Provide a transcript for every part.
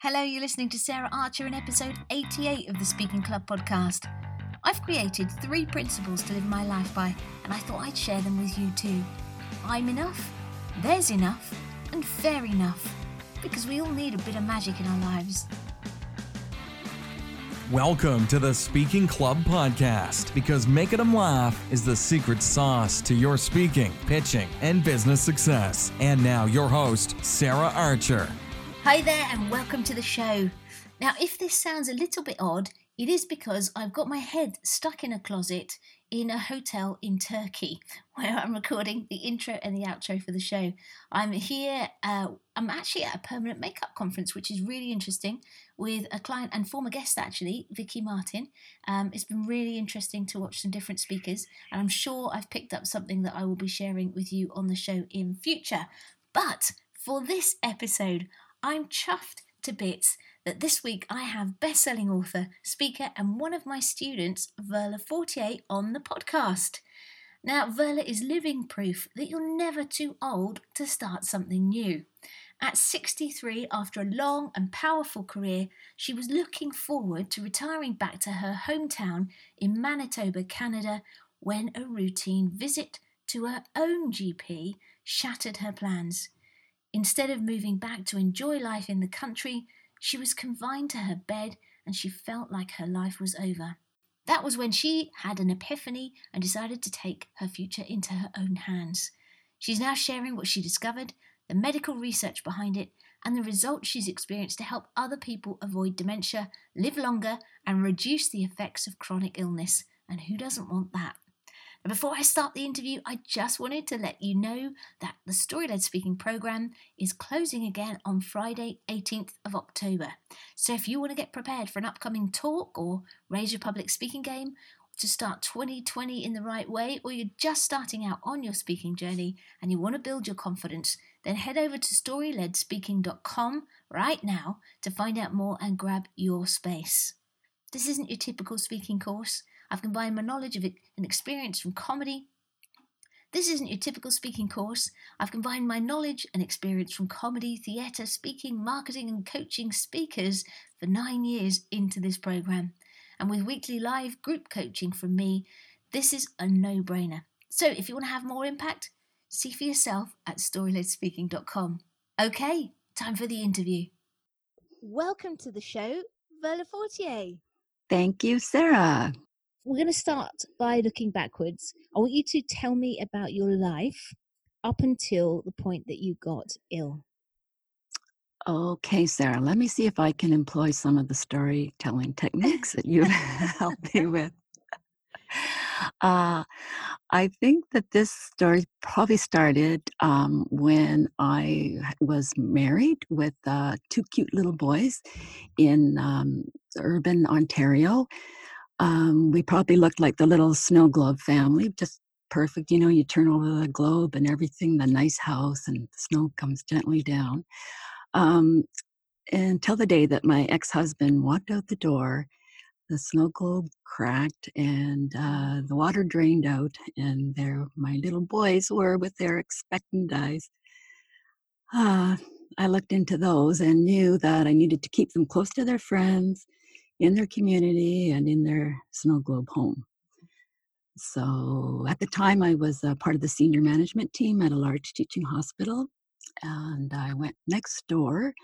Hello, you're listening to Sarah Archer in episode 88 of the Speaking Club podcast. I've created three principles to live my life by, and I thought I'd share them with you too. I'm enough, there's enough, and fair enough, because we all need a bit of magic in our lives. Welcome to the Speaking Club podcast because making them laugh is the secret sauce to your speaking, pitching, and business success. And now, your host, Sarah Archer. Hi there, and welcome to the show. Now, if this sounds a little bit odd, it is because I've got my head stuck in a closet in a hotel in Turkey where I'm recording the intro and the outro for the show. I'm here, uh, I'm actually at a permanent makeup conference, which is really interesting with a client and former guest, actually, Vicky Martin. Um, it's been really interesting to watch some different speakers, and I'm sure I've picked up something that I will be sharing with you on the show in future. But for this episode, I'm chuffed to bits that this week I have best-selling author, speaker, and one of my students, Verla Fortier, on the podcast. Now, Verla is living proof that you're never too old to start something new. At 63, after a long and powerful career, she was looking forward to retiring back to her hometown in Manitoba, Canada, when a routine visit to her own GP shattered her plans. Instead of moving back to enjoy life in the country, she was confined to her bed and she felt like her life was over. That was when she had an epiphany and decided to take her future into her own hands. She's now sharing what she discovered, the medical research behind it, and the results she's experienced to help other people avoid dementia, live longer, and reduce the effects of chronic illness. And who doesn't want that? Before I start the interview, I just wanted to let you know that the Story Led Speaking program is closing again on Friday, 18th of October. So if you want to get prepared for an upcoming talk or raise your public speaking game, to start 2020 in the right way, or you're just starting out on your speaking journey and you want to build your confidence, then head over to storyledspeaking.com right now to find out more and grab your space. This isn't your typical speaking course. I've combined my knowledge of and experience from comedy. This isn't your typical speaking course. I've combined my knowledge and experience from comedy, theatre, speaking, marketing, and coaching speakers for nine years into this program. And with weekly live group coaching from me, this is a no brainer. So if you want to have more impact, see for yourself at storyledspeaking.com. Okay, time for the interview. Welcome to the show, Verla Fortier. Thank you, Sarah we're going to start by looking backwards. I want you to tell me about your life up until the point that you got ill. Okay, Sarah, let me see if I can employ some of the storytelling techniques that you've helped me with. Uh, I think that this story probably started um, when I was married with uh, two cute little boys in um, urban Ontario um, we probably looked like the little snow globe family, just perfect. You know, you turn over the globe and everything, the nice house, and the snow comes gently down. Um, until the day that my ex husband walked out the door, the snow globe cracked and uh, the water drained out, and there my little boys were with their expectant eyes. Uh, I looked into those and knew that I needed to keep them close to their friends in their community and in their snow globe home. So at the time, I was a part of the senior management team at a large teaching hospital, and I went next door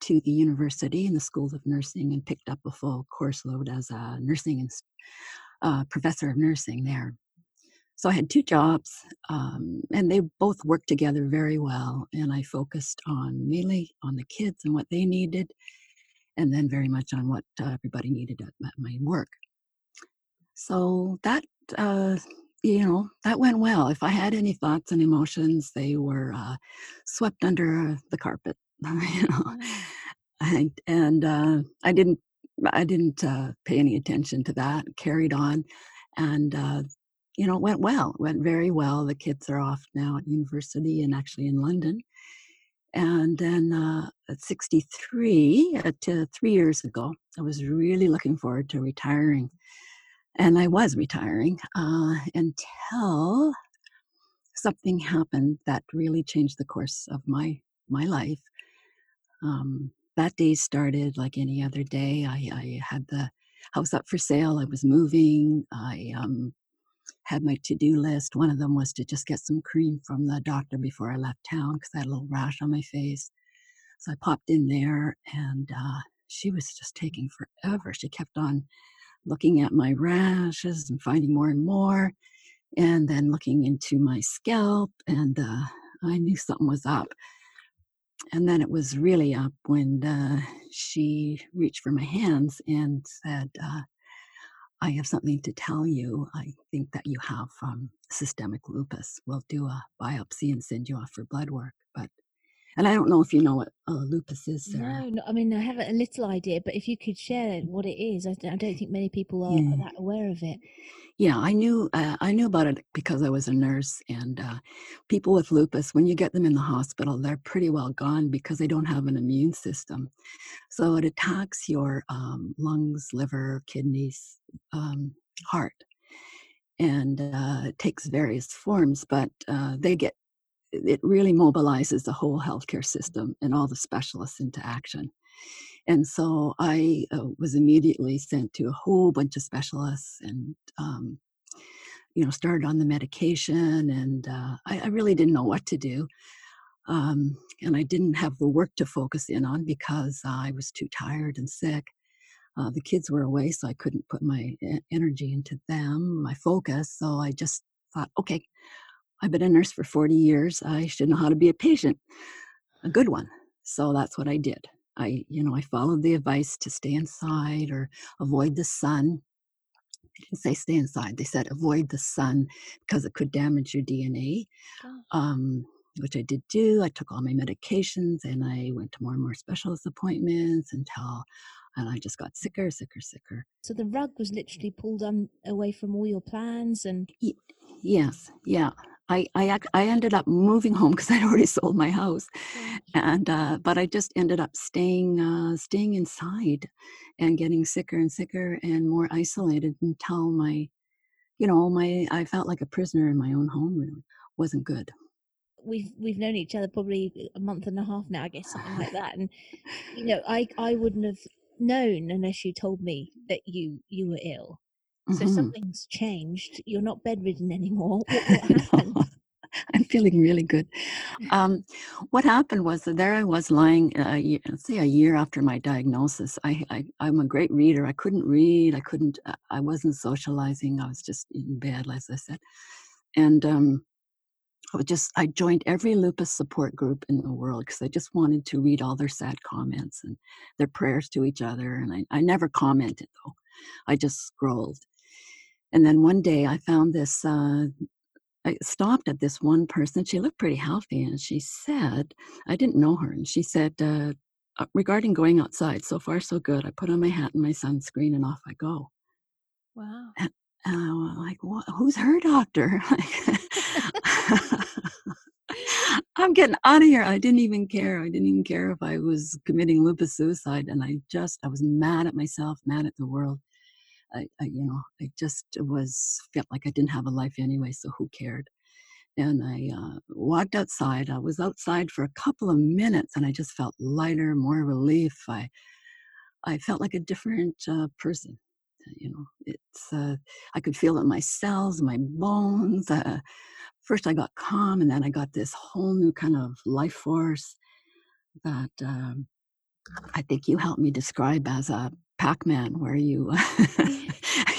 to the university in the schools of nursing and picked up a full course load as a nursing and uh, professor of nursing there. So I had two jobs, um, and they both worked together very well. And I focused on mainly on the kids and what they needed, and then very much on what uh, everybody needed at my work. So that, uh, you know, that went well. If I had any thoughts and emotions, they were uh, swept under the carpet, you know, mm. and, and uh, I didn't, I didn't uh, pay any attention to that. Carried on, and uh, you know, it went well. It went very well. The kids are off now at university and actually in London and then uh, at 63, at, uh, three years ago, I was really looking forward to retiring. And I was retiring uh, until something happened that really changed the course of my, my life. Um, that day started like any other day. I, I had the house up for sale. I was moving. I um, had my to-do list. One of them was to just get some cream from the doctor before I left town because I had a little rash on my face. So I popped in there, and uh, she was just taking forever. She kept on looking at my rashes and finding more and more, and then looking into my scalp, and uh, I knew something was up. And then it was really up when uh, she reached for my hands and said, uh, I have something to tell you. I think that you have um, systemic lupus. We'll do a biopsy and send you off for blood work. But and I don't know if you know what uh, lupus is, Sarah. No, no, I mean I have a little idea, but if you could share what it is, I, I don't think many people are, yeah. that aware of it. Yeah, I knew uh, I knew about it because I was a nurse, and uh, people with lupus, when you get them in the hospital, they're pretty well gone because they don't have an immune system. So it attacks your um, lungs, liver, kidneys, um, heart, and uh, it takes various forms. But uh, they get it really mobilizes the whole healthcare system and all the specialists into action. And so I uh, was immediately sent to a whole bunch of specialists and, um, you know, started on the medication. And uh, I, I, really didn't know what to do. Um, and I didn't have the work to focus in on because I was too tired and sick. Uh, the kids were away, so I couldn't put my energy into them, my focus. So I just thought, okay, I've been a nurse for 40 years. I should know how to be a patient, a good one. So that's what I did. I, you know, I followed the advice to stay inside or avoid the sun. They didn't say stay inside. They said avoid the sun because it could damage your DNA, um, which I did do. I took all my medications and I went to more and more specialist appointments until, and I just got sicker, sicker, sicker. So the rug was literally pulled on away from all your plans and. Yes, yeah. I, I, I ended up moving home because I'd already sold my house, and uh, but I just ended up staying uh, staying inside, and getting sicker and sicker and more isolated until my, you know, my I felt like a prisoner in my own home. Really wasn't good. We've we've known each other probably a month and a half now, I guess something like that, and you know I I wouldn't have known unless you told me that you you were ill so mm-hmm. something's changed. You're not bedridden anymore. What, what I'm feeling really good. Um, what happened was that there I was lying, uh, let's say a year after my diagnosis. I, I, I'm a great reader. I couldn't read. I couldn't. Uh, I wasn't socializing. I was just in bed, as I said, and um, I just. I joined every lupus support group in the world because I just wanted to read all their sad comments and their prayers to each other. And I, I never commented though. I just scrolled and then one day I found this, uh, I stopped at this one person. She looked pretty healthy. And she said, I didn't know her. And she said, uh, uh regarding going outside, so far so good. I put on my hat and my sunscreen and off I go. Wow. And, and I was like, what? who's her doctor? I'm getting out of here. I didn't even care. I didn't even care if I was committing lupus suicide. And I just, I was mad at myself, mad at the world. I, I, you know, I just was felt like I didn't have a life anyway, so who cared? And I uh, walked outside. I was outside for a couple of minutes, and I just felt lighter, more relief. I, I felt like a different uh, person. You know, it's uh, I could feel it in my cells, my bones. Uh, first, I got calm, and then I got this whole new kind of life force that um, I think you helped me describe as a Pac-Man, where you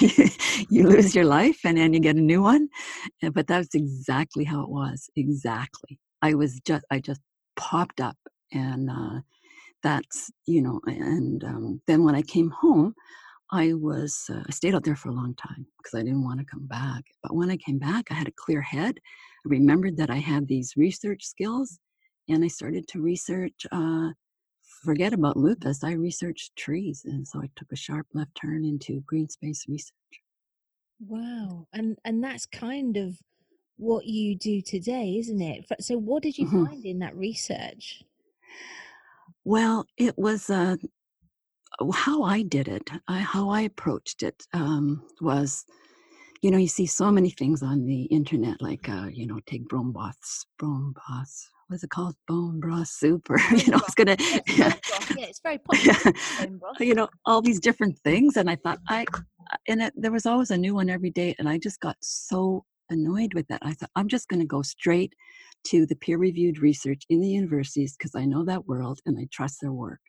you lose your life and then you get a new one. Eh, but that's exactly how it was. Exactly. I was just I just popped up, and uh, that's you know. And um, then when I came home, I was uh, I stayed out there for a long time because I didn't want to come back. But when I came back, I had a clear head. I remembered that I had these research skills, and I started to research. Uh, forget about lupus, I researched trees. And so I took a sharp left turn into green space research. Wow. And and that's kind of what you do today, isn't it? So what did you mm-hmm. find in that research? Well, it was uh, how I did it, I, how I approached it um, was, you know, you see so many things on the internet, like, uh, you know, take brome baths, what's it called? Bone broth soup or you know it's gonna yeah, yeah it's very popular you know all these different things and i thought mm. i and it, there was always a new one every day and i just got so annoyed with that. I thought i'm just going to go straight to the peer reviewed research in the universities because i know that world and i trust their work.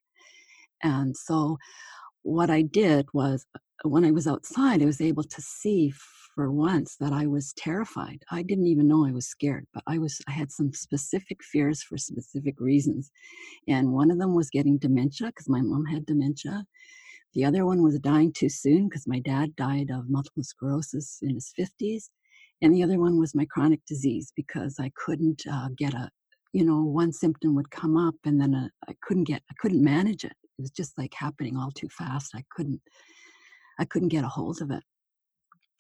And so what i did was when i was outside i was able to see for once that I was terrified. I didn't even know I was scared, but I was I had some specific fears for specific reasons. And one of them was getting dementia because my mom had dementia. The other one was dying too soon because my dad died of multiple sclerosis in his 50s. And the other one was my chronic disease because I couldn't uh, get a, you know, one symptom would come up and then a, I couldn't get, I couldn't manage it. It was just like happening all too fast. I couldn't, I couldn't get a hold of it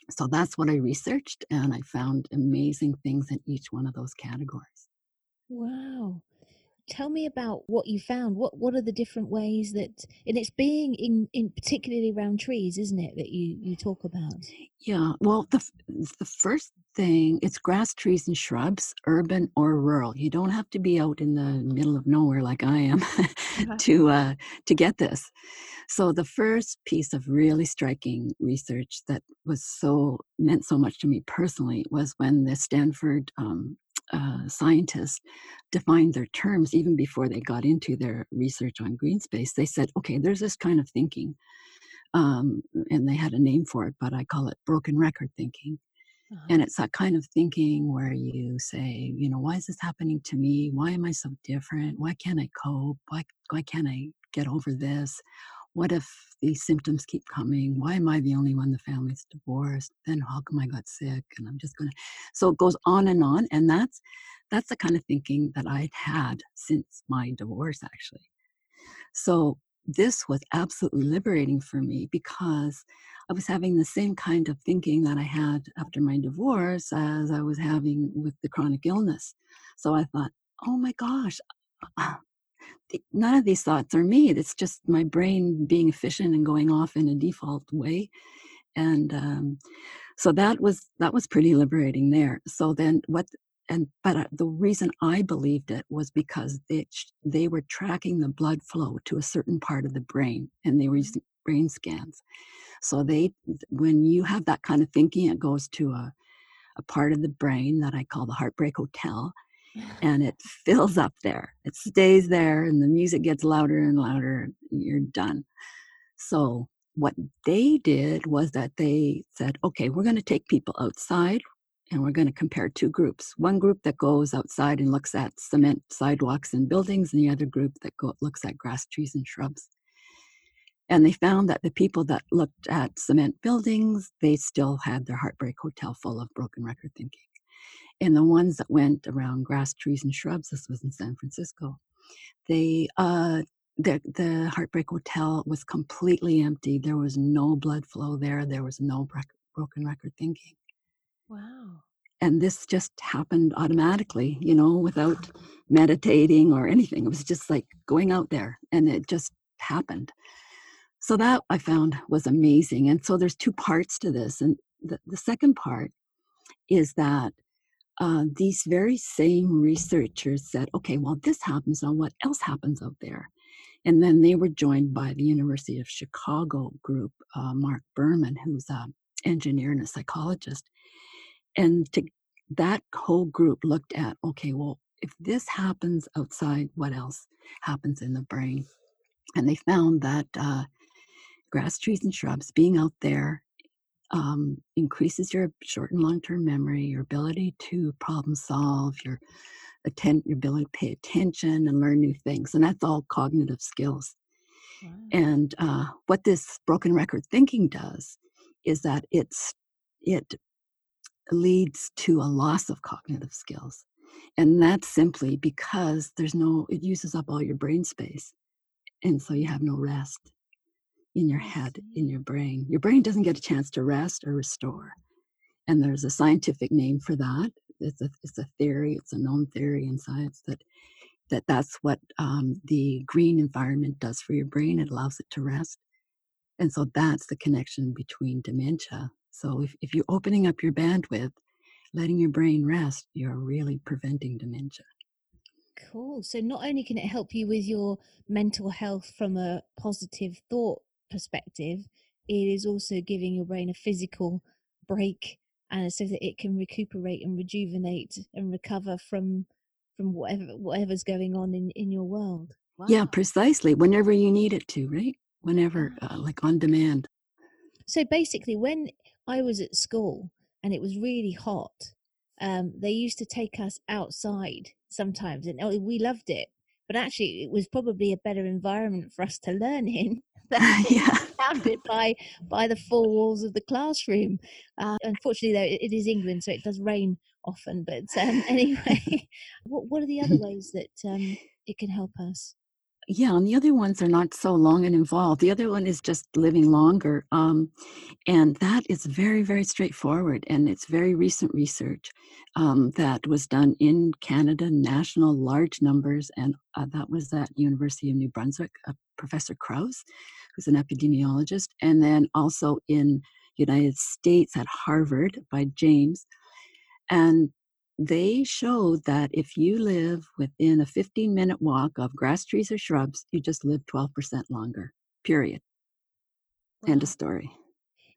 so that's what I researched, and I found amazing things in each one of those categories. Wow. Tell me about what you found. What what are the different ways that and it's being in, in particularly around trees, isn't it, that you, you talk about? Yeah. Well the the first thing it's grass, trees and shrubs, urban or rural. You don't have to be out in the middle of nowhere like I am to uh to get this. So the first piece of really striking research that was so meant so much to me personally was when the Stanford um, uh, scientists defined their terms even before they got into their research on green space. They said, okay, there's this kind of thinking, um, and they had a name for it, but I call it broken record thinking. Uh-huh. And it's that kind of thinking where you say, you know, why is this happening to me? Why am I so different? Why can't I cope? Why, why can't I get over this? What if these symptoms keep coming? Why am I the only one the family's divorced? Then how come I got sick? And I'm just gonna so it goes on and on. And that's that's the kind of thinking that I'd had since my divorce actually. So this was absolutely liberating for me because I was having the same kind of thinking that I had after my divorce as I was having with the chronic illness. So I thought, oh my gosh, none of these thoughts are me. It's just my brain being efficient and going off in a default way. And um, so that was that was pretty liberating there. So then what? And but uh, the reason I believed it was because they they were tracking the blood flow to a certain part of the brain, and they were mm-hmm. using brain scans. So they, when you have that kind of thinking, it goes to a a part of the brain that I call the heartbreak hotel, and it fills up there. It stays there, and the music gets louder and louder. And you're done. So, what they did was that they said, okay, we're going to take people outside and we're going to compare two groups. One group that goes outside and looks at cement sidewalks and buildings, and the other group that go, looks at grass, trees, and shrubs. And they found that the people that looked at cement buildings, they still had their heartbreak hotel full of broken record thinking and the ones that went around grass, trees, and shrubs, this was in San Francisco, they uh, the the Heartbreak Hotel was completely empty. There was no blood flow there. There was no broken record thinking. Wow. And this just happened automatically, you know, without meditating or anything. It was just like going out there and it just happened. So that I found was amazing. And so there's two parts to this. And the, the second part is that uh, these very same researchers said, okay, well, this happens, now what else happens out there? And then they were joined by the University of Chicago group, uh, Marc Berman, who's an engineer and a psychologist. And to, that whole group looked at, okay, well, if this happens outside, what else happens in the brain? And they found that uh, grass, trees, and shrubs being out there um, increases your short and long term memory, your ability to problem solve, your attend, your ability to pay attention and learn new things, and that's all cognitive skills. Wow. And uh, what this broken record thinking does is that it's it leads to a loss of cognitive skills, and that's simply because there's no it uses up all your brain space, and so you have no rest in your head, in your brain. Your brain doesn't get a chance to rest or restore. And there's a scientific name for that. It's a, it's a theory, it's a known theory in science that, that that's what um, the green environment does for your brain. It allows it to rest. And so that's the connection between dementia. So if, if you're opening up your bandwidth, letting your brain rest, you're really preventing dementia. Cool. So not only can it help you with your mental health from a positive thought perspective, it is also giving your brain a physical break and so that it can recuperate and rejuvenate and recover from from whatever whatever's going on in in your world. Wow. Yeah, precisely. Whenever you need it to, right? Whenever, uh, like on demand. So basically, when I was at school and it was really hot, um, they used to take us outside sometimes, and oh, we loved it. But actually, it was probably a better environment for us to learn in than yeah. surrounded by by the four walls of the classroom. Uh, unfortunately, though, it, it is England, so it does rain often. But um, anyway, what what are the other ways that um, it can help us? Yeah, and the other ones are not so long and involved. The other one is just living longer. Um, and that is very, very straightforward. And it's very recent research um, that was done in Canada, national large numbers. And uh, that was at University of New Brunswick, uh, Professor Crouse, who's an epidemiologist. And then also in United States at Harvard by James. And they showed that if you live within a 15 minute walk of grass, trees, or shrubs, you just live 12% longer, period. Wow. End of story.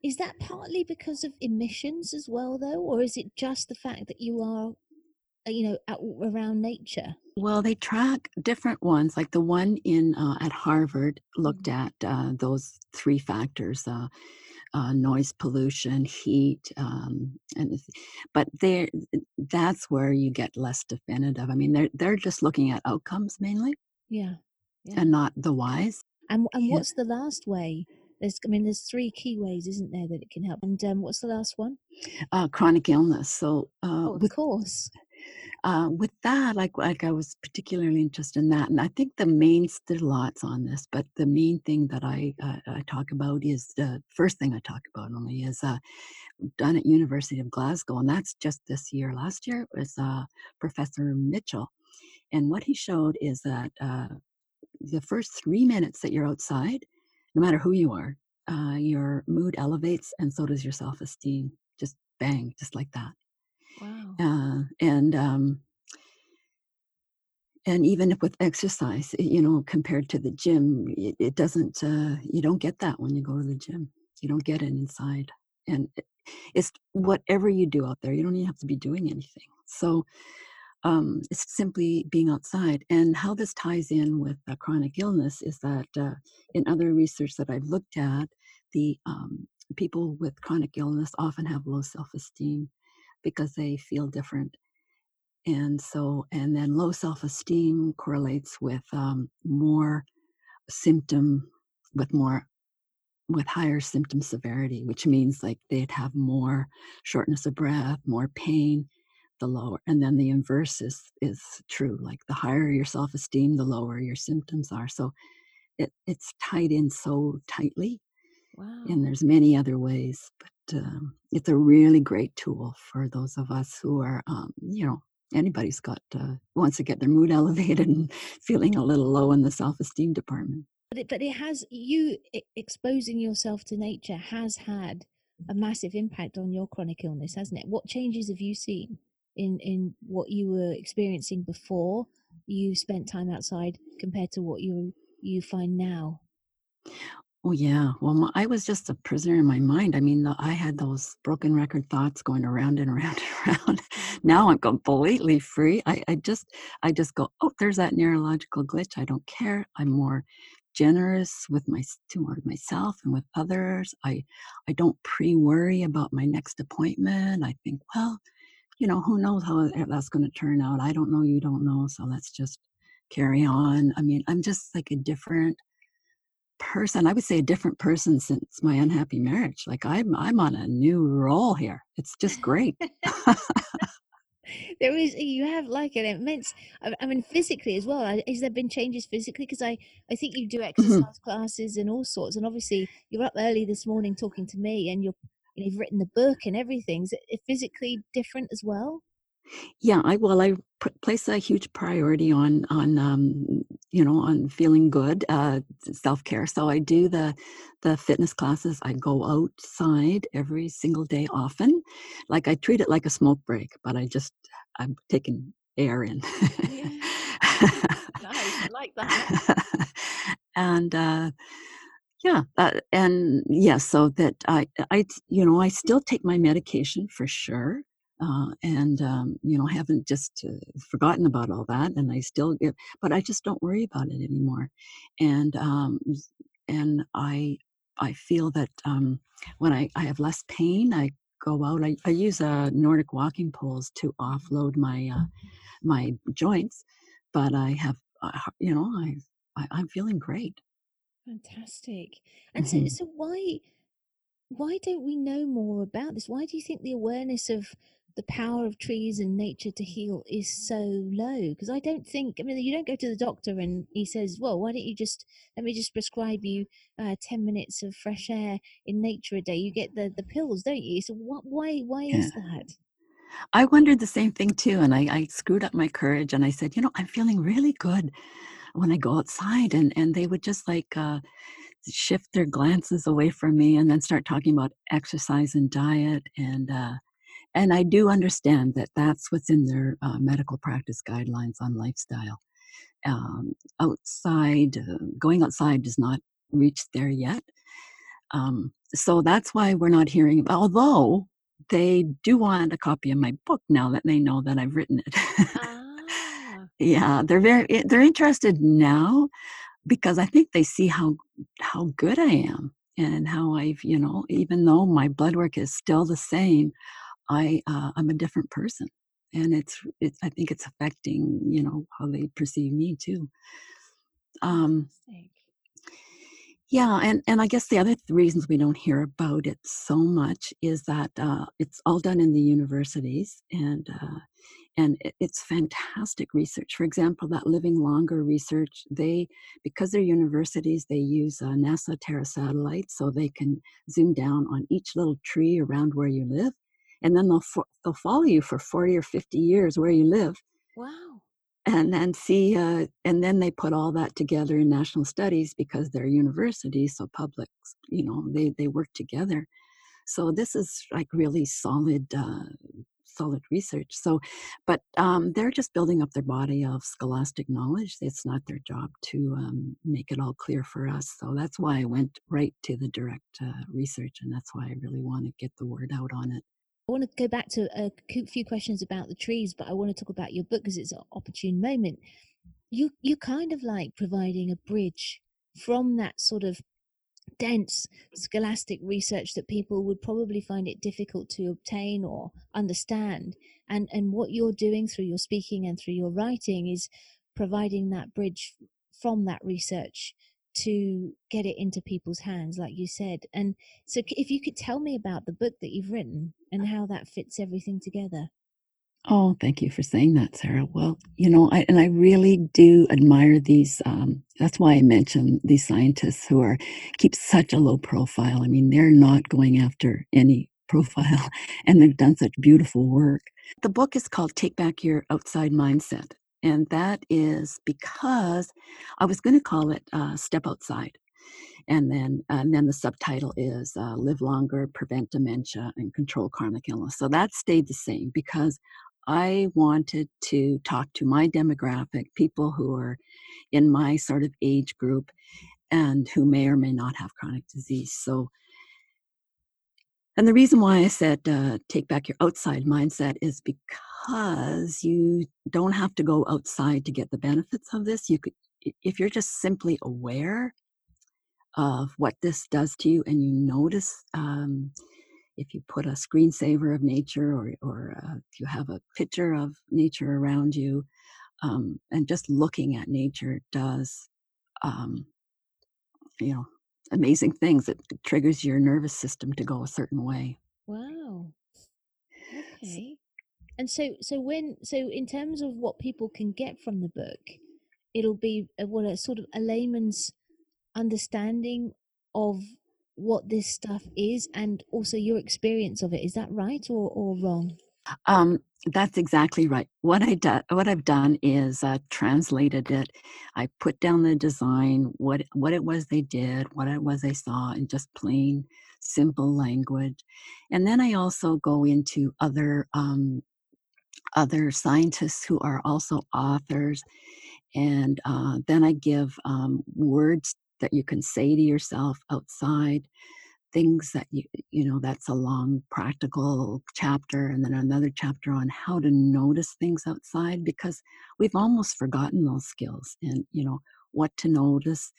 Is that partly because of emissions as well, though, or is it just the fact that you are, uh, you know, out around nature? Well, they track different ones. Like the one in uh, at Harvard looked mm-hmm. at uh, those three factors: uh, uh, noise pollution, heat, um, and but there that's where you get less definitive. I mean, they're they're just looking at outcomes mainly, yeah, yeah. and not the whys. And and what's the last way? There's, I mean, there's three key ways, isn't there, that it can help? And um, what's the last one? Uh, chronic illness. So, uh, oh, of with, course uh, with that, like like I was particularly interested in that, and I think the main there's lots on this, but the main thing that I uh, I talk about is the first thing I talk about only is uh, done at University of Glasgow, and that's just this year. Last year it was uh, Professor Mitchell, and what he showed is that uh, the first three minutes that you're outside, no matter who you are, uh, your mood elevates, and so does your self esteem. Just bang, just like that. Wow. Uh, and um, and even if with exercise, you know, compared to the gym, it, it doesn't. Uh, you don't get that when you go to the gym. You don't get it inside, and it's whatever you do out there. You don't even have to be doing anything. So um, it's simply being outside. And how this ties in with chronic illness is that uh, in other research that I've looked at, the um, people with chronic illness often have low self-esteem because they feel different. And so, and then low self esteem correlates with um, more symptom, with more, with higher symptom severity, which means like they'd have more shortness of breath, more pain, the lower. And then the inverse is, is true. Like the higher your self esteem, the lower your symptoms are. So it, it's tied in so tightly. Wow. And there's many other ways, but um, it's a really great tool for those of us who are, um, you know, anybody's got uh, wants to get their mood elevated and feeling a little low in the self-esteem department. But it, but it has you exposing yourself to nature has had a massive impact on your chronic illness, hasn't it? What changes have you seen in in what you were experiencing before you spent time outside compared to what you you find now? Oh yeah. Well, my, I was just a prisoner in my mind. I mean, the, I had those broken record thoughts going around and around and around. now I'm completely free. I, I just, I just go, oh, there's that neurological glitch. I don't care. I'm more generous with my toward myself and with others. I, I don't pre-worry about my next appointment. I think, well, you know, who knows how that's going to turn out. I don't know. You don't know. So let's just carry on. I mean, I'm just like a different person i would say a different person since my unhappy marriage like i'm i'm on a new role here it's just great there is you have like an immense i mean physically as well has there been changes physically because i i think you do mm-hmm. exercise mm-hmm. classes and all sorts and obviously you're up early this morning talking to me and you're you know, you've written the book and everything is it physically different as well yeah, I well, I place a huge priority on on um, you know on feeling good, uh, self care. So I do the the fitness classes. I go outside every single day, often. Like I treat it like a smoke break, but I just I'm taking air in. nice, I like that. and uh, yeah, uh, and yes, yeah, so that I, I, you know, I still take my medication for sure. Uh, and um, you know, haven't just uh, forgotten about all that, and I still get, but I just don't worry about it anymore, and um, and I I feel that um, when I, I have less pain, I go out. I, I use uh, Nordic walking poles to offload my uh, my joints, but I have uh, you know I, I I'm feeling great. Fantastic. And so, hmm so why why don't we know more about this? Why do you think the awareness of the power of trees and nature to heal is so low? Because I don't think, I mean, you don't go to the doctor and he says, well, why don't you just, let me just prescribe you uh, 10 minutes of fresh air in nature a day. You get the, the pills, don't you? So what, why, why Yeah, is that? I wondered the same thing too, and I, I screwed up my courage, and I said, you know, I'm feeling really good when I go outside, and and they would just like uh, shift their glances away from me, and then start talking about exercise and diet, and uh, and I do understand that that's what's in their uh, medical practice guidelines on lifestyle. Um, outside, uh, going outside does not reach there yet. Um, so that's why we're not hearing about, although they do want a copy of my book now that they know that I've written it. Ah, yeah, they're very eh, they're interested now because I think they see how how good I am and how I've you know even though my blood work is still the same, I uh, I'm a different person, and it's it's I think it's affecting you know how they perceive me too. Um, yeah, and and I guess the other th- reasons we don't hear about it so much is that uh, it's all done in the universities, and uh, and it, it's fantastic research. For example, that living longer research, they because they're universities, they use uh, NASA Terra satellites, so they can zoom down on each little tree around where you live, and then they'll fo- they'll follow you for forty or fifty years where you live, Wow. and then see, uh, and then they put all that together in national studies because they're universities, so publics, you know, they they work together. So this is like really solid. Uh, solid research so but um, they're just building up their body of scholastic knowledge it's not their job to um, make it all clear for us so that's why i went right to the direct uh, research and that's why i really want to get the word out on it I want to go back to a few questions about the trees, but I want to talk about your book because it's an opportune moment. You you're kind of like providing a bridge from that sort of dense scholastic research that people would probably find it difficult to obtain or understand and and what you're doing through your speaking and through your writing is providing that bridge from that research to get it into people's hands like you said and so if you could tell me about the book that you've written and how that fits everything together Oh, thank you for saying that, Sarah. Well, you know, I, and I really do admire these. Um, that's why I mentioned these scientists who are keep such a low profile. I mean, they're not going after any profile, and they've done such beautiful work. The book is called "Take Back Your Outside Mindset," and that is because I was going to call it uh, "Step Outside." and then and then the subtitle is uh, live longer prevent dementia and control chronic illness so that stayed the same because i wanted to talk to my demographic people who are in my sort of age group and who may or may not have chronic disease so and the reason why i said uh, take back your outside mindset is because you don't have to go outside to get the benefits of this. You could if you're just simply aware of what this does to you and you notice um, if you put a screensaver of nature or, or uh, if you have a picture of nature around you um, and just looking at nature does um, you know amazing things it triggers your nervous system to go a certain way. Wow. Okay. And so so when so in terms of what people can get from the book it'll be a, what a sort of a layman's understanding of what this stuff is and also your experience of it. Is that right or, or wrong Um, that's exactly right. What I do, what I've done is uh, translated it. I put down the design, what what it was they did, what it was they saw, in just plain, simple language, and then I also go into other um, other scientists who are also authors, And uh, then I give um, words that you can say to yourself outside, things that you, you know, that's a long practical chapter, and then another chapter on how to notice things outside because we've almost forgotten those skills and, you know, what to notice.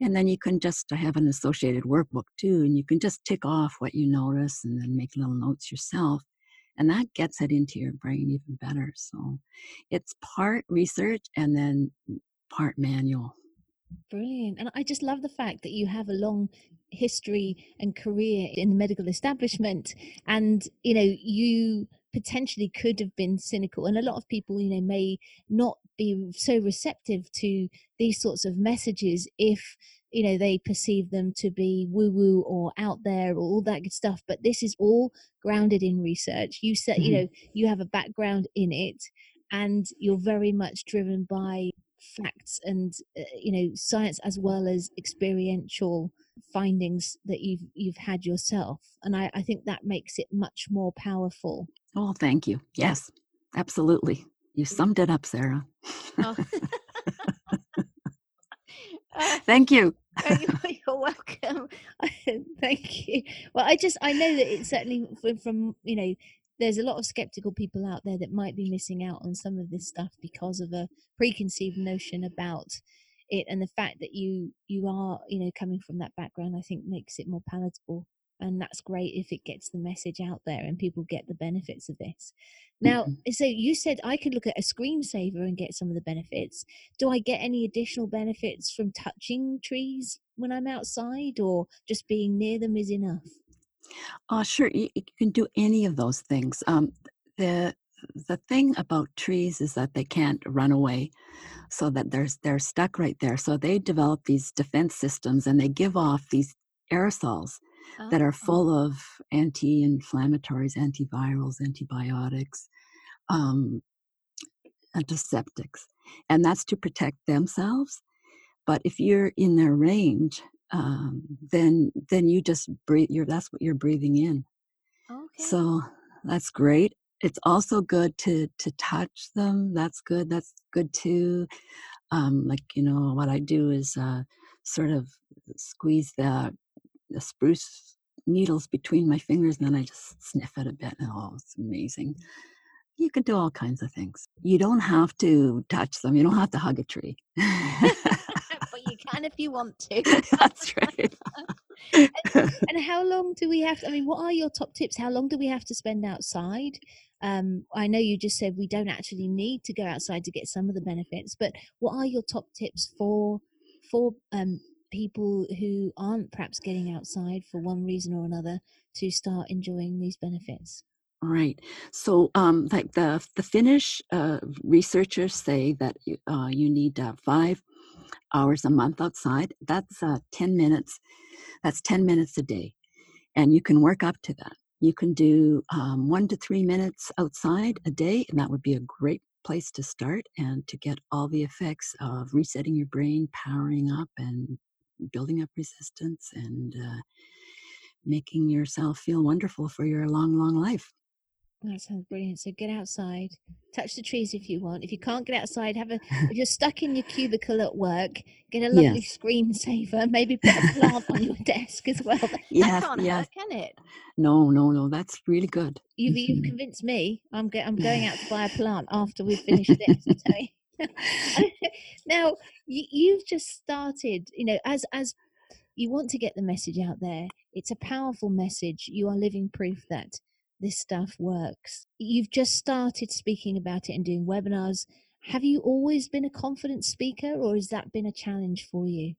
And then you can just have an associated workbook too, and you can just tick off what you notice and then make little notes yourself and that gets it into your brain even better so it's part research and then part manual brilliant and i just love the fact that you have a long history and career in the medical establishment. And you know you potentially could have been cynical. And a lot of people you know may not be so receptive to these sorts of messages if you know they perceive them to be woo woo or out there or all that good stuff. But this is all grounded in research. You said mm-hmm. you know you have a background in it and you're very much driven by facts and uh, you know science as well as experiential findings that you've you've had yourself and I, I think that makes it much more powerful oh thank you yes absolutely you summed it up sarah oh. Thank you. You're welcome. Thank you. Well, I just I know that it's certainly from, from you know there's a lot of skeptical people out there that might be missing out on some of this stuff because of a preconceived notion about it and the fact that you you are you know coming from that background i think makes it more palatable and that's great if it gets the message out there and people get the benefits of this. Now mm-hmm. so you said i could look at a screensaver and get some of the benefits. Do i get any additional benefits from touching trees when i'm outside or just being near them is enough uh, sure you, you can do any of those things um, the the thing about trees is that they can't run away so that they're they're stuck right there so they develop these defense systems and they give off these aerosols that are oh. full of anti-inflammatories, antivirals, antibiotics, um, antiseptics, and that's to protect themselves. But if you're in their range, um, then then you just breathe. You're that's what you're breathing in. Okay. So that's great. It's also good to to touch them. That's good. That's good too. Um, like you know, what I do is uh, sort of squeeze the the spruce needles between my fingers and then I just sniff it a bit. And oh, it's amazing. You can do all kinds of things. You don't have to touch them. You don't have to hug a tree. can if you want to. That's right. and, and, how long do we have? I mean, what are your top tips? How long do we have to spend outside? Um, I know you just said we don't actually need to go outside to get some of the benefits, but what are your top tips for for um, people who aren't perhaps getting outside for one reason or another to start enjoying these benefits? Right. So, um, like the the Finnish uh, researchers say that you, uh, you need uh, five hours a month outside. That's uh, ten minutes. That's ten minutes a day, and you can work up to that. You can do um, one to three minutes outside a day, and that would be a great place to start and to get all the effects of resetting your brain, powering up, and building up resistance and uh, making yourself feel wonderful for your long, long life. That sounds brilliant. So get outside, touch the trees if you want. If you can't get outside, have a. If you're stuck in your cubicle at work, get a lovely yes. screensaver. Maybe put a plant on your desk as well. That yes, can't yes. hurt, can it? No, no, no. That's really good. You've, you've mm-hmm. convinced me. I'm I'm going out to buy a plant after we've finished this. Now you, you've just started you know as as you want to get the message out there it's a powerful message you are living proof that this stuff works you've just started speaking about it and doing webinars have you always been a confident speaker or has that been a challenge for you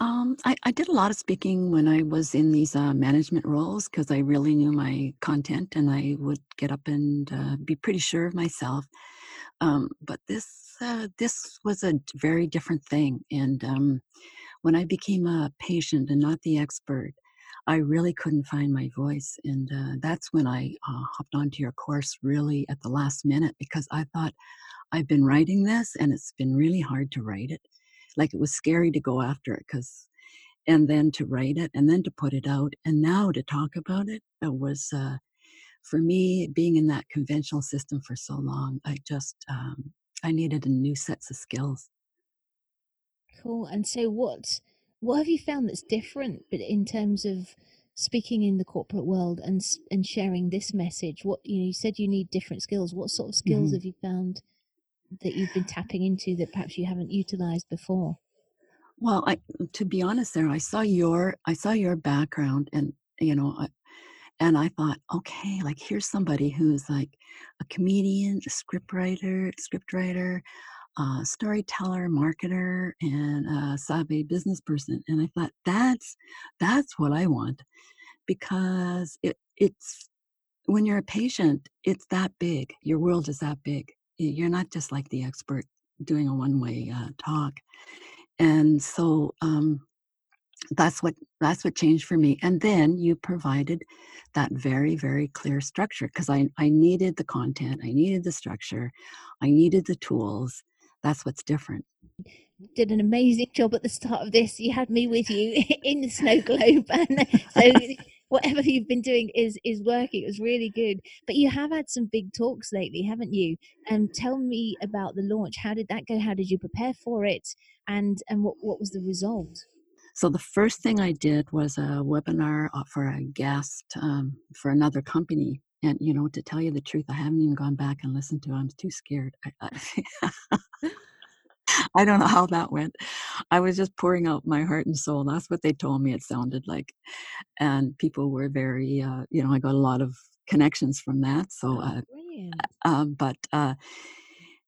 um, I, I, did a lot of speaking when I was in these uh, management roles because I really knew my content and I would get up and uh, be pretty sure of myself. Um, but this uh, this was a very different thing. And um, when I became a patient and not the expert, I really couldn't find my voice. And uh, that's when I uh, hopped onto your course really at the last minute because I thought I've been writing this and it's been really hard to write it. Like it was scary to go after it because, and then to write it and then to put it out and now to talk about it, it was uh, for me, being in that conventional system for so long, I just, um, I needed a new sets of skills. Cool. And so, what what have you found that's different, but in terms of speaking in the corporate world and and sharing this message? What you know, you said you need different skills. What sort of skills mm-hmm. have you found that you've been tapping into that perhaps you haven't utilized before? Well, I to be honest, there I saw your I saw your background, and you know, I, and I thought, okay, like here's somebody who's like a comedian, a scriptwriter, scriptwriter, uh, storyteller, marketer, and a savvy business person. And I thought that's that's what I want because it, it's when you're a patient, it's that big. Your world is that big. You're not just like the expert doing a one-way uh, talk. And so um, that's what that's what changed for me. And then you provided that very very clear structure because I I needed the content, I needed the structure, I needed the tools that's what's different. Did an amazing job at the start of this. You had me with you in the snow globe, and so whatever you've been doing is is working. It was really good. But you have had some big talks lately, haven't you? And tell me about the launch. How did that go? How did you prepare for it? And and what what was the result? So the first thing I did was a webinar uh, for a guest um, for another company, and you know, to tell you the truth, I haven't even gone back and listened to. It. I'm too scared. I, I, I don't know how that went. I was just pouring out my heart and soul. That's what they told me it sounded like, and people were very, uh, you know, I got a lot of connections from that. So, oh, uh, um, but uh,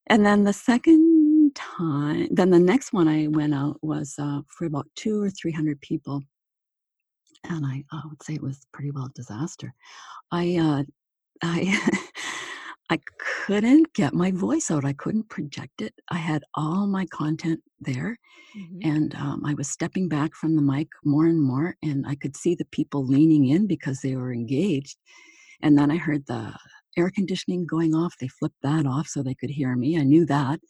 and then the second time, then the next one I went out was uh, for about two or three hundred people, and I, I would say it was pretty well a disaster. I uh, I I couldn't get my voice out. I couldn't project it. I had all my content there, mm-hmm. and um, I was stepping back from the mic more and more, and I could see the people leaning in because they were engaged. And then I heard the air conditioning going off. They flipped that off so they could hear me. I knew that.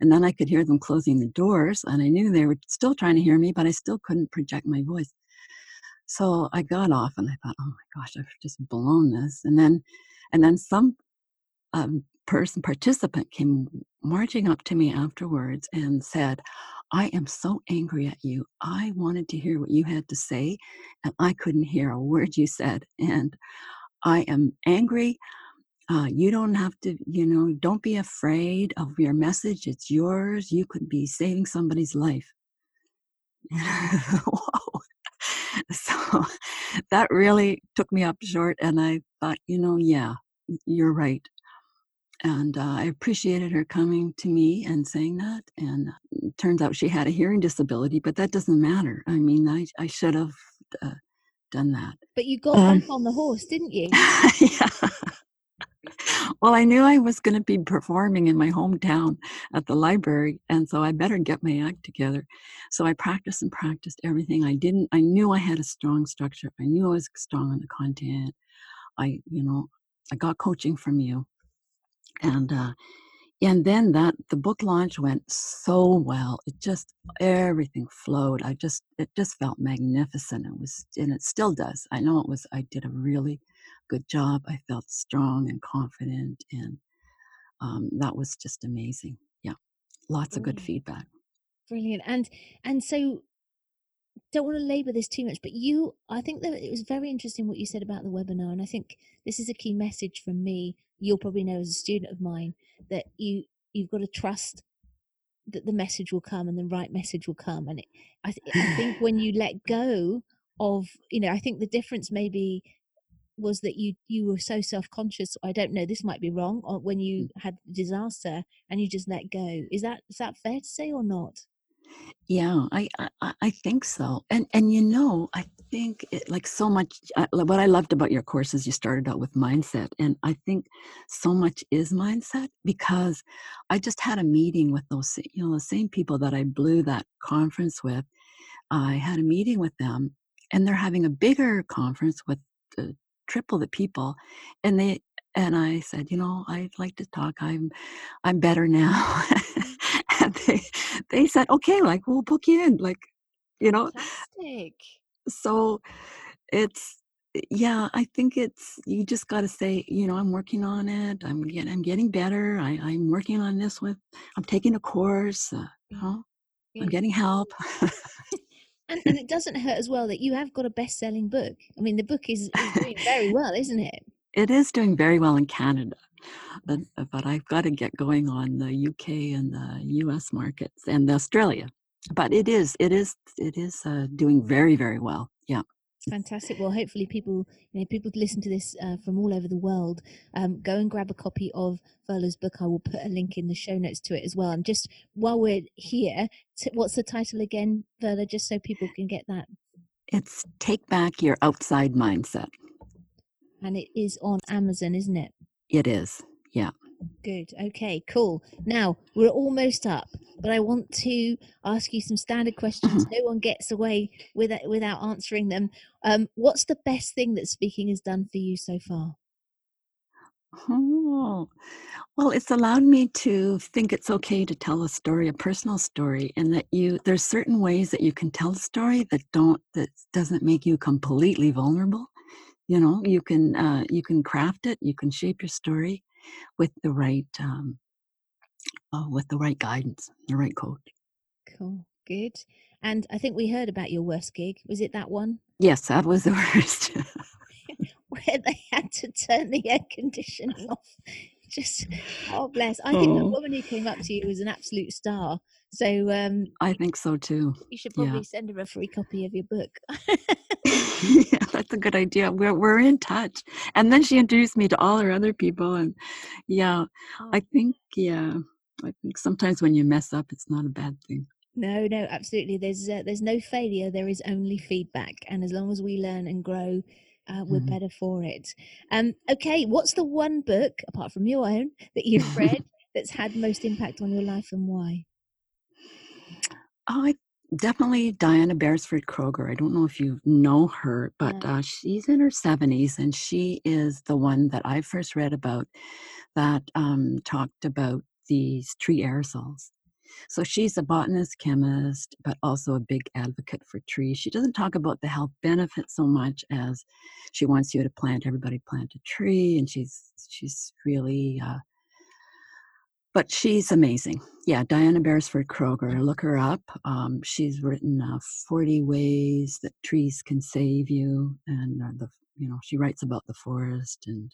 And then I could hear them closing the doors, and I knew they were still trying to hear me, but I still couldn't project my voice. So I got off and I thought, oh my gosh, I've just blown this. And then and then some um, person, participant came marching up to me afterwards and said, I am so angry at you. I wanted to hear what you had to say, and I couldn't hear a word you said. And I am angry. Uh, you don't have to, you know, don't be afraid of your message. It's yours. You could be saving somebody's life. Whoa. So that really took me up short. And I thought, you know, yeah, you're right. And uh, I appreciated her coming to me and saying that. And turns out she had a hearing disability, but that doesn't matter. I mean, I, I should have uh, done that. But you got um, back on the horse, didn't you? yeah. Well, I knew I was going to be performing in my hometown at the library, and so I better get my act together. So I practiced and practiced everything. I didn't, I knew I had a strong structure. I knew I was strong on the content. I, you know, I got coaching from you. And uh and then that the book launch went so well. It just everything flowed. I just it just felt magnificent. It was and it still does. I know it was I did a really good job. I felt strong and confident and um, that was just amazing. Yeah. Lots of good feedback. Brilliant. And and so don't want to labor this too much, but you, I think that it was very interesting what you said about the webinar, and I think this is a key message from me. You'll probably know as a student of mine that you you've got to trust that the message will come and the right message will come. And it, I, th- I think when you let go of, you know, I think the difference maybe was that you you were so self conscious. I don't know. This might be wrong. Or when you mm. had disaster and you just let go. Is that is that fair to say or not? Yeah, I, I I think so. And and you know, I think it, like so much. Uh, what I loved about your course is you started out with mindset, and I think so much is mindset because I just had a meeting with those you know the same people that I blew that conference with. I had a meeting with them, and they're having a bigger conference with the triple the people, and they and I said, you know, I'd like to talk. I'm I'm better now. and they they said, okay, like we'll book you in, like you know. Fantastic. So it's yeah, I think it's you just got to say, you know, I'm working on it. I'm getting, I'm getting better. I, I'm working on this with. I'm taking a course. Uh, huh? I'm getting help. and, and it doesn't hurt as well that you have got a best-selling book. I mean, the book is, is doing very well, isn't it? It is doing very well in Canada, but, but I've got to get going on the UK and the US markets and Australia. But it is, it is, it is uh, doing very, very well. Yeah. Fantastic. Well, hopefully, people you know people listen to this uh, from all over the world. Um, go and grab a copy of Verla's book. I will put a link in the show notes to it as well. And just while we're here, t- what's the title again, Verla? Just so people can get that. It's Take Back Your Outside Mindset. And it is on Amazon, isn't it? It is. Yeah. Good. Okay, cool. Now we're almost up, but I want to ask you some standard questions. no one gets away without without answering them. Um, what's the best thing that speaking has done for you so far? Oh, well, it's allowed me to think it's okay to tell a story, a personal story, and that you there's certain ways that you can tell a story that don't that doesn't make you completely vulnerable. You know, you can uh, you can craft it, you can shape your story, with the right um, uh, with the right guidance, the right coach. Cool, good. And I think we heard about your worst gig. Was it that one? Yes, that was the worst. Where they had to turn the air conditioning off. Just oh bless. I think the oh. woman who came up to you was an absolute star. So um, I think so too. You should probably yeah. send her a free copy of your book. yeah, that's a good idea. We're we're in touch. And then she introduced me to all her other people, and yeah, oh. I think yeah, I think sometimes when you mess up, it's not a bad thing. No, no, absolutely. There's uh, there's no failure. There is only feedback, and as long as we learn and grow, uh, we're mm-hmm. better for it. Um, okay, what's the one book apart from your own that you've read that's had most impact on your life, and why? Oh, I definitely Diana Beresford Kroeger. I don't know if you know her, but uh, she's in her 70s and she is the one that I first read about that um, talked about these tree aerosols. So she's a botanist, chemist, but also a big advocate for trees. She doesn't talk about the health benefits so much as she wants you to plant everybody plant a tree, and she's she's really uh, but she's amazing. Yeah, Diana Beresford Kroeger. Look her up. Um, she's written uh, 40 ways that trees can save you, and uh, the you know she writes about the forest, and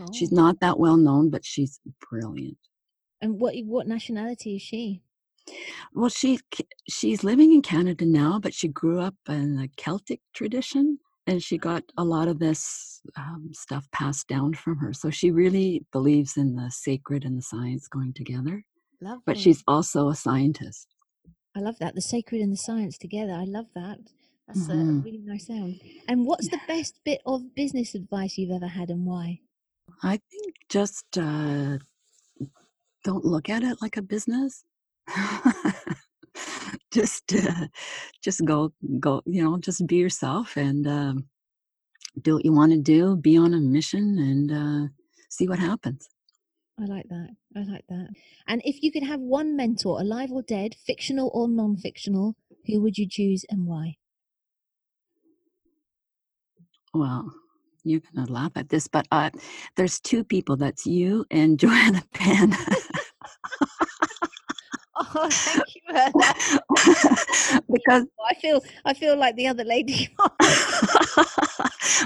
oh. she's not that well known, but she's brilliant. And what what nationality is she? Well, she she's living in Canada now, but she grew up in a Celtic tradition, and she got a lot of this um, stuff passed down from her. So she really believes in the sacred and the science going together. Lovely. But she's also a scientist. I love that the sacred and the science together. I love that. That's mm-hmm. a really nice sound. And what's the best bit of business advice you've ever had, and why? I think just uh, don't look at it like a business. just uh, just go go you know just be yourself and um, do what you want to do be on a mission and uh, see what happens. I like that i like that. And if you could have one mentor alive or dead fictional or non-fictional who would you choose and why? Well you're gonna laugh at this but uh, there's two people that's you and joanna penn Oh, thank you for that. because I feel I feel like the other lady.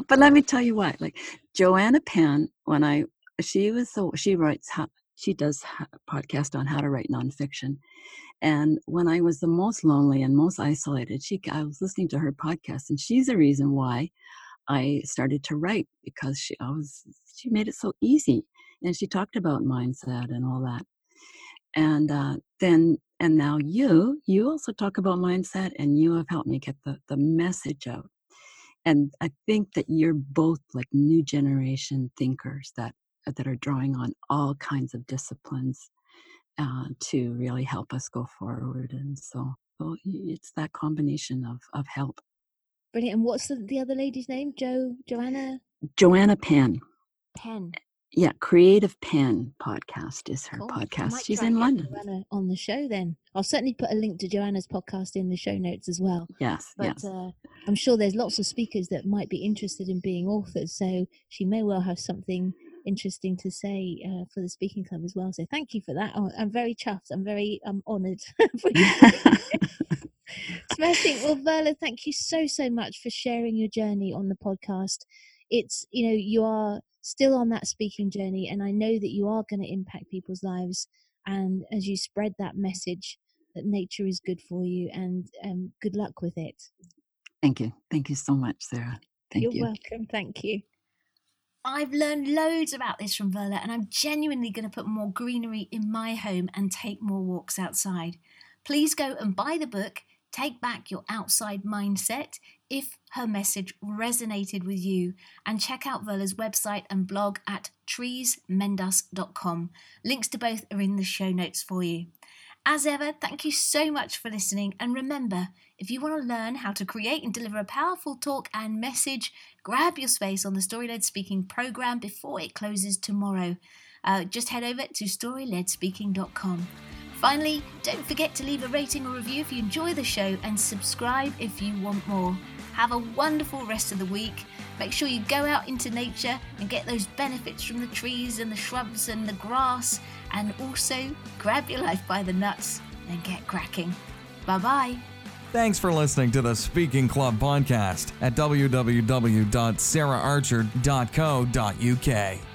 but let me tell you what, like Joanna Penn, when I she was so she writes how she does a podcast on how to write nonfiction, and when I was the most lonely and most isolated, she I was listening to her podcast, and she's the reason why I started to write because she I was she made it so easy, and she talked about mindset and all that and uh, then and now you you also talk about mindset and you have helped me get the, the message out. And i think that you're both like new generation thinkers that that are drawing on all kinds of disciplines uh, to really help us go forward. And so well, it's that combination of of help. Brilliant. And what's the, the other lady's name? Joe joanna? Joanna penn. Penn Yeah, Creative Penn podcast is her Cool. Podcast. She's in London. Joanna on the show then. I'll certainly put a link to Joanna's podcast in the show notes as well. Yes, But yes. uh, I'm sure there's lots of speakers that might be interested in being authors, so she may well have something interesting to say uh, for the speaking club as well. So thank you for that. Oh, I'm very chuffed. I'm very um, honoured. Smashing. Well, Verla, thank you so so much for sharing your journey on the podcast. It's you know you are still on that speaking journey, and I know that you are going to impact people's lives. And as you spread that message that nature is good for you, and um, good luck with it. Thank you. Thank you so much, Sarah. Thank You're you. welcome. Thank you. I've learned loads about this from Verla, and I'm genuinely going to put more greenery in my home and take more walks outside. Please go and buy the book, Take Back Your Outside Mindset, if her message resonated with you, and check out Verla's website and blog at treesmendas.com. Links to both are in the show notes for you. As ever, thank you so much for listening. And remember, if you want to learn how to create and deliver a powerful talk and message, grab your space on the Story Led Speaking program before it closes tomorrow. Uh, just head over to storyledspeaking.com. Finally, don't forget to leave a rating or review if you enjoy the show and subscribe if you want more. Have a wonderful rest of the week. Make sure you go out into nature and get those benefits from the trees and the shrubs and the grass, and also grab your life by the nuts and get cracking. Bye bye. Thanks for listening to the Speaking Club podcast at www.saraharcher.co.uk.